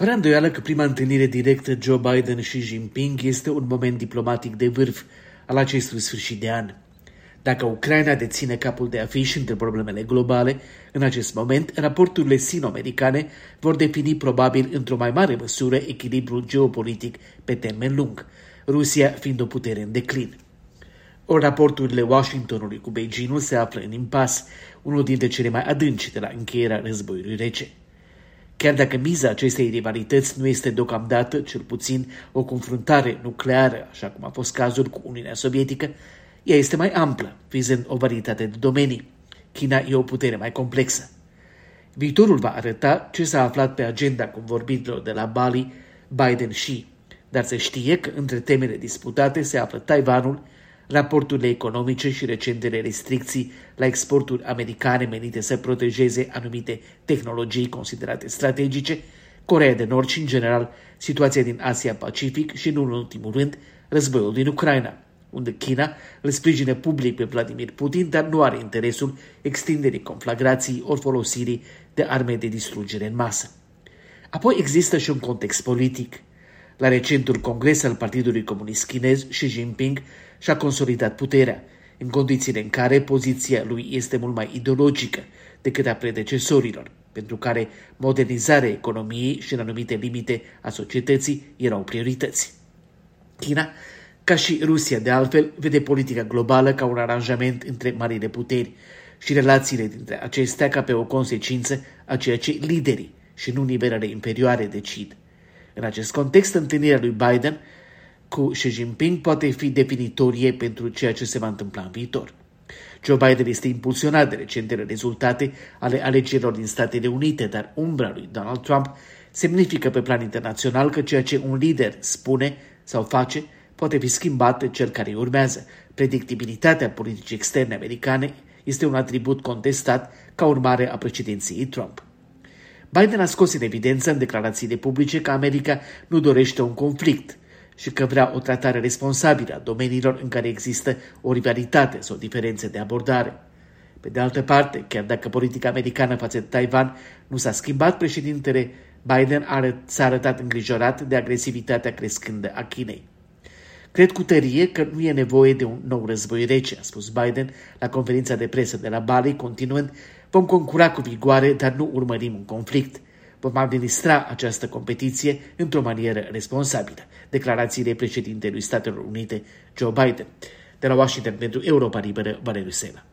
Fără îndoială că prima întâlnire directă Joe Biden și Jinping este un moment diplomatic de vârf al acestui sfârșit de an. Dacă Ucraina deține capul de afiș între problemele globale, în acest moment, raporturile sino-americane vor defini probabil într-o mai mare măsură echilibrul geopolitic pe termen lung, Rusia fiind o putere în declin. Ori raporturile Washingtonului cu Beijingul se află în impas, unul dintre cele mai adânci de la încheierea războiului rece. Chiar dacă miza acestei rivalități nu este deocamdată, cel puțin, o confruntare nucleară, așa cum a fost cazul cu Uniunea Sovietică, ea este mai amplă, vizând o varietate de domenii. China e o putere mai complexă. Viitorul va arăta ce s-a aflat pe agenda convorbirilor de la Bali, Biden și, dar se știe că între temele disputate se află Taiwanul, raporturile economice și recentele restricții la exporturi americane menite să protejeze anumite tehnologii considerate strategice, Corea de Nord și, în general, situația din Asia-Pacific și, în ultimul rând, războiul din Ucraina, unde China îl sprijine public pe Vladimir Putin, dar nu are interesul extinderii conflagrației ori folosirii de arme de distrugere în masă. Apoi există și un context politic. La recentul congres al Partidului Comunist Chinez, Xi Jinping și-a consolidat puterea, în condițiile în care poziția lui este mult mai ideologică decât a predecesorilor, pentru care modernizarea economiei și în anumite limite a societății erau priorități. China, ca și Rusia de altfel, vede politica globală ca un aranjament între marile puteri și relațiile dintre acestea ca pe o consecință a ceea ce liderii și nu nivelele inferioare decid. În acest context, întâlnirea lui Biden cu Xi Jinping poate fi definitorie pentru ceea ce se va întâmpla în viitor. Joe Biden este impulsionat de recentele rezultate ale alegerilor din Statele Unite, dar umbra lui Donald Trump semnifică pe plan internațional că ceea ce un lider spune sau face poate fi schimbat de cel care urmează. Predictibilitatea politicii externe americane este un atribut contestat ca urmare a președinției Trump. Biden a scos în evidență în declarațiile publice că America nu dorește un conflict, și că vrea o tratare responsabilă a domeniilor în care există o rivalitate sau diferențe de abordare. Pe de altă parte, chiar dacă politica americană față de Taiwan nu s-a schimbat, președintele Biden s-a arătat îngrijorat de agresivitatea crescândă a Chinei. Cred cu tărie că nu e nevoie de un nou război rece, a spus Biden la conferința de presă de la Bali, continuând, vom concura cu vigoare, dar nu urmărim un conflict. Vom administra această competiție într-o manieră responsabilă. Declarațiile președintelui Statelor Unite, Joe Biden. De la Washington pentru Europa Liberă, Valeriu Sela.